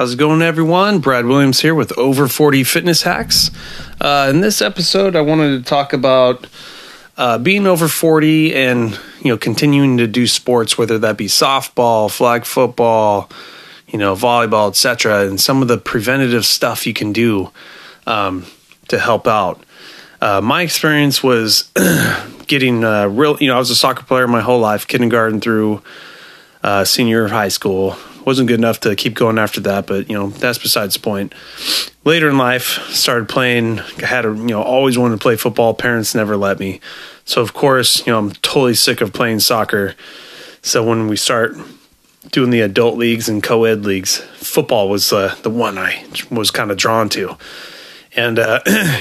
How's it going, everyone? Brad Williams here with Over 40 Fitness Hacks. Uh, in this episode, I wanted to talk about uh, being over 40 and you know continuing to do sports, whether that be softball, flag football, you know, volleyball, etc., and some of the preventative stuff you can do um, to help out. Uh, my experience was getting uh, real. You know, I was a soccer player my whole life, kindergarten through uh, senior high school wasn't good enough to keep going after that, but you know that's besides the point. Later in life, started playing. Had a, you know always wanted to play football. Parents never let me, so of course you know I'm totally sick of playing soccer. So when we start doing the adult leagues and co-ed leagues, football was uh, the one I was kind of drawn to, and uh,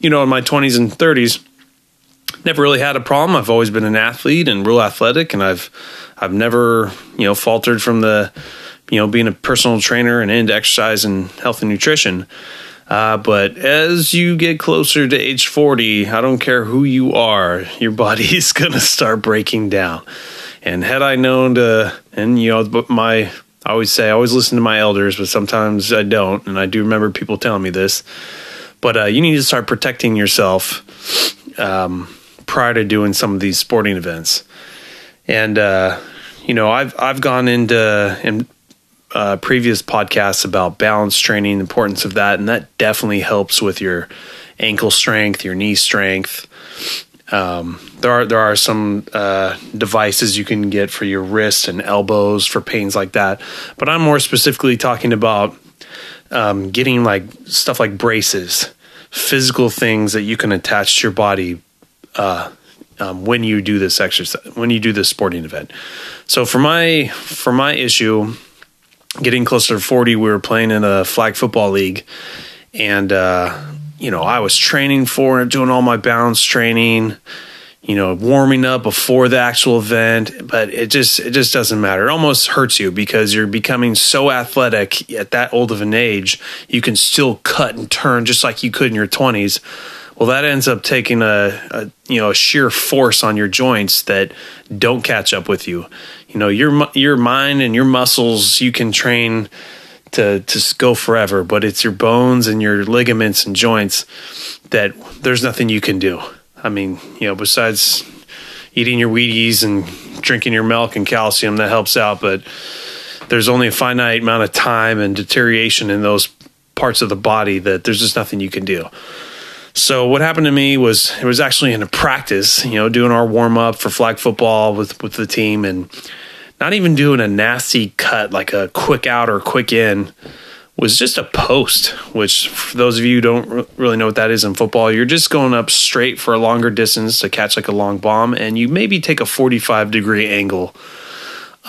you know in my 20s and 30s never really had a problem. I've always been an athlete and real athletic, and I've I've never you know faltered from the you know being a personal trainer and into exercise and health and nutrition. Uh, but as you get closer to age 40, I don't care who you are, your body is going to start breaking down. And had I known to, and you know, my, I always say, I always listen to my elders, but sometimes I don't. And I do remember people telling me this. But uh, you need to start protecting yourself um, prior to doing some of these sporting events. And uh, you know, I've I've gone into in uh, previous podcasts about balance training, the importance of that, and that definitely helps with your ankle strength, your knee strength. Um, there are there are some uh, devices you can get for your wrists and elbows for pains like that, but I'm more specifically talking about um, getting like stuff like braces, physical things that you can attach to your body uh, um, when you do this exercise, when you do this sporting event. So for my for my issue, getting closer to forty, we were playing in a flag football league, and uh, you know I was training for it, doing all my balance training, you know, warming up before the actual event, but it just it just doesn't matter. It almost hurts you because you're becoming so athletic at that old of an age, you can still cut and turn just like you could in your twenties well, that ends up taking a, a, you know a sheer force on your joints that don't catch up with you. You know your your mind and your muscles you can train to to go forever, but it's your bones and your ligaments and joints that there's nothing you can do. I mean, you know, besides eating your Wheaties and drinking your milk and calcium that helps out, but there's only a finite amount of time and deterioration in those parts of the body that there's just nothing you can do. So what happened to me was it was actually in a practice, you know, doing our warm up for flag football with with the team, and not even doing a nasty cut like a quick out or quick in was just a post. Which for those of you who don't really know what that is in football, you're just going up straight for a longer distance to catch like a long bomb, and you maybe take a 45 degree angle.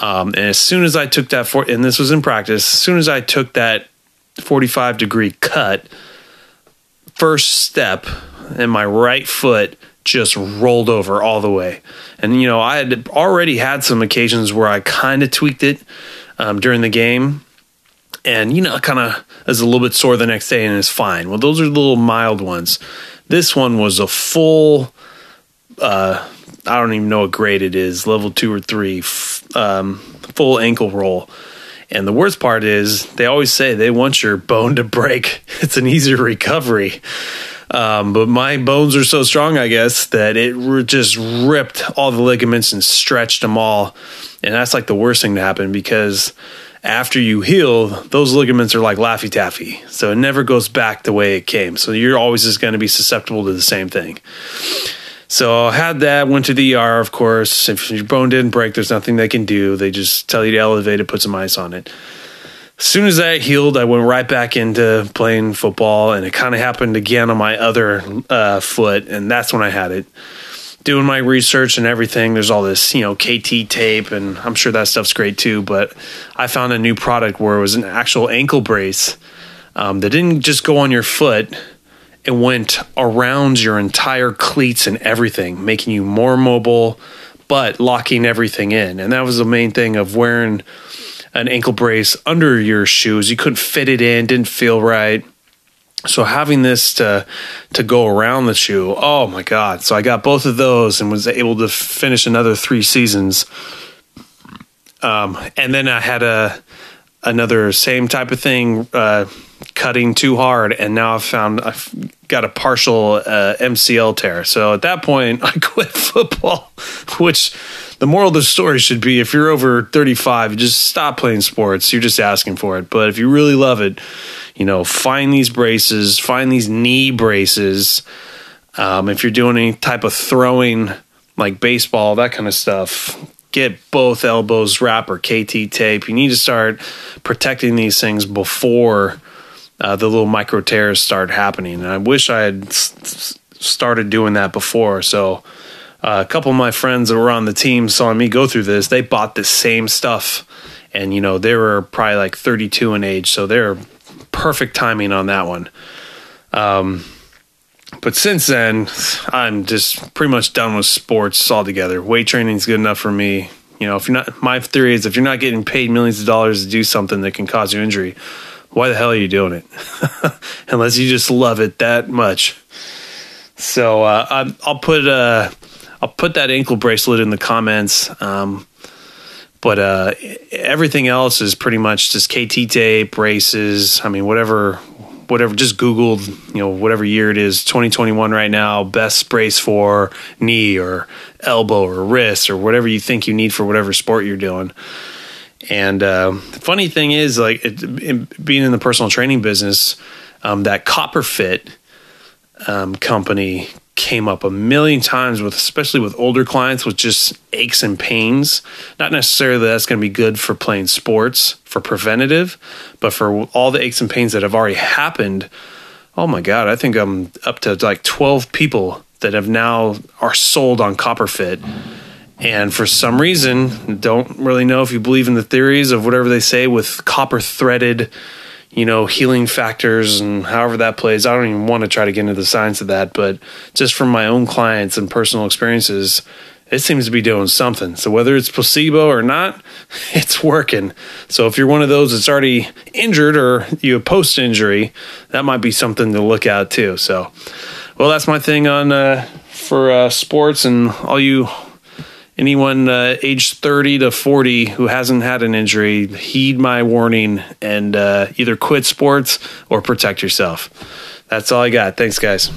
Um, and as soon as I took that, for, and this was in practice, as soon as I took that 45 degree cut first step and my right foot just rolled over all the way. And, you know, I had already had some occasions where I kind of tweaked it um, during the game. And, you know, kind of is a little bit sore the next day and it's fine. Well, those are the little mild ones. This one was a full, uh, I don't even know what grade it is, level two or three, um, full ankle roll. And the worst part is they always say they want your bone to break. It's an easier recovery. Um, but my bones are so strong, I guess, that it just ripped all the ligaments and stretched them all. And that's like the worst thing to happen because after you heal, those ligaments are like Laffy Taffy. So it never goes back the way it came. So you're always just going to be susceptible to the same thing. So I had that, went to the ER, of course. If your bone didn't break, there's nothing they can do. They just tell you to elevate it, put some ice on it. As soon as that healed, I went right back into playing football, and it kind of happened again on my other uh, foot, and that's when I had it. Doing my research and everything, there's all this, you know, KT tape, and I'm sure that stuff's great too. But I found a new product where it was an actual ankle brace um, that didn't just go on your foot it went around your entire cleats and everything, making you more mobile, but locking everything in. And that was the main thing of wearing an ankle brace under your shoes. You couldn't fit it in, didn't feel right. So having this to to go around the shoe, oh my god! So I got both of those and was able to finish another three seasons. Um, and then I had a another same type of thing, uh, cutting too hard, and now I've found I've got a partial uh, MCL tear. So at that point, I quit football. Which the moral of the story should be: if you're over 35, just stop playing sports. You're just asking for it. But if you really love it, you know, find these braces, find these knee braces. Um, if you're doing any type of throwing, like baseball, that kind of stuff, get both elbows wrap or KT tape. You need to start protecting these things before uh, the little micro tears start happening. And I wish I had s- started doing that before. So uh, a couple of my friends that were on the team saw me go through this. They bought the same stuff, and you know they were probably like 32 in age, so they're perfect timing on that one. Um, but since then, I'm just pretty much done with sports altogether. Weight training is good enough for me. You know, if you're not, my theory is if you're not getting paid millions of dollars to do something that can cause you injury, why the hell are you doing it? Unless you just love it that much. So uh, I'll put uh, I'll put that ankle bracelet in the comments. Um, but uh, everything else is pretty much just KT tape, braces. I mean, whatever whatever just googled you know whatever year it is 2021 right now best brace for knee or elbow or wrist or whatever you think you need for whatever sport you're doing and uh, the funny thing is like it, it, being in the personal training business um, that copper fit um, company came up a million times with especially with older clients with just aches and pains. Not necessarily that that's going to be good for playing sports for preventative but for all the aches and pains that have already happened oh my god i think i'm up to like 12 people that have now are sold on copper fit and for some reason don't really know if you believe in the theories of whatever they say with copper threaded you know, healing factors and however that plays. I don't even want to try to get into the science of that, but just from my own clients and personal experiences, it seems to be doing something. So whether it's placebo or not, it's working. So if you're one of those that's already injured or you have post injury, that might be something to look at too. So, well, that's my thing on uh, for uh, sports and all you anyone uh, age 30 to 40 who hasn't had an injury, heed my warning and uh, either quit sports or protect yourself. That's all I got. Thanks, guys.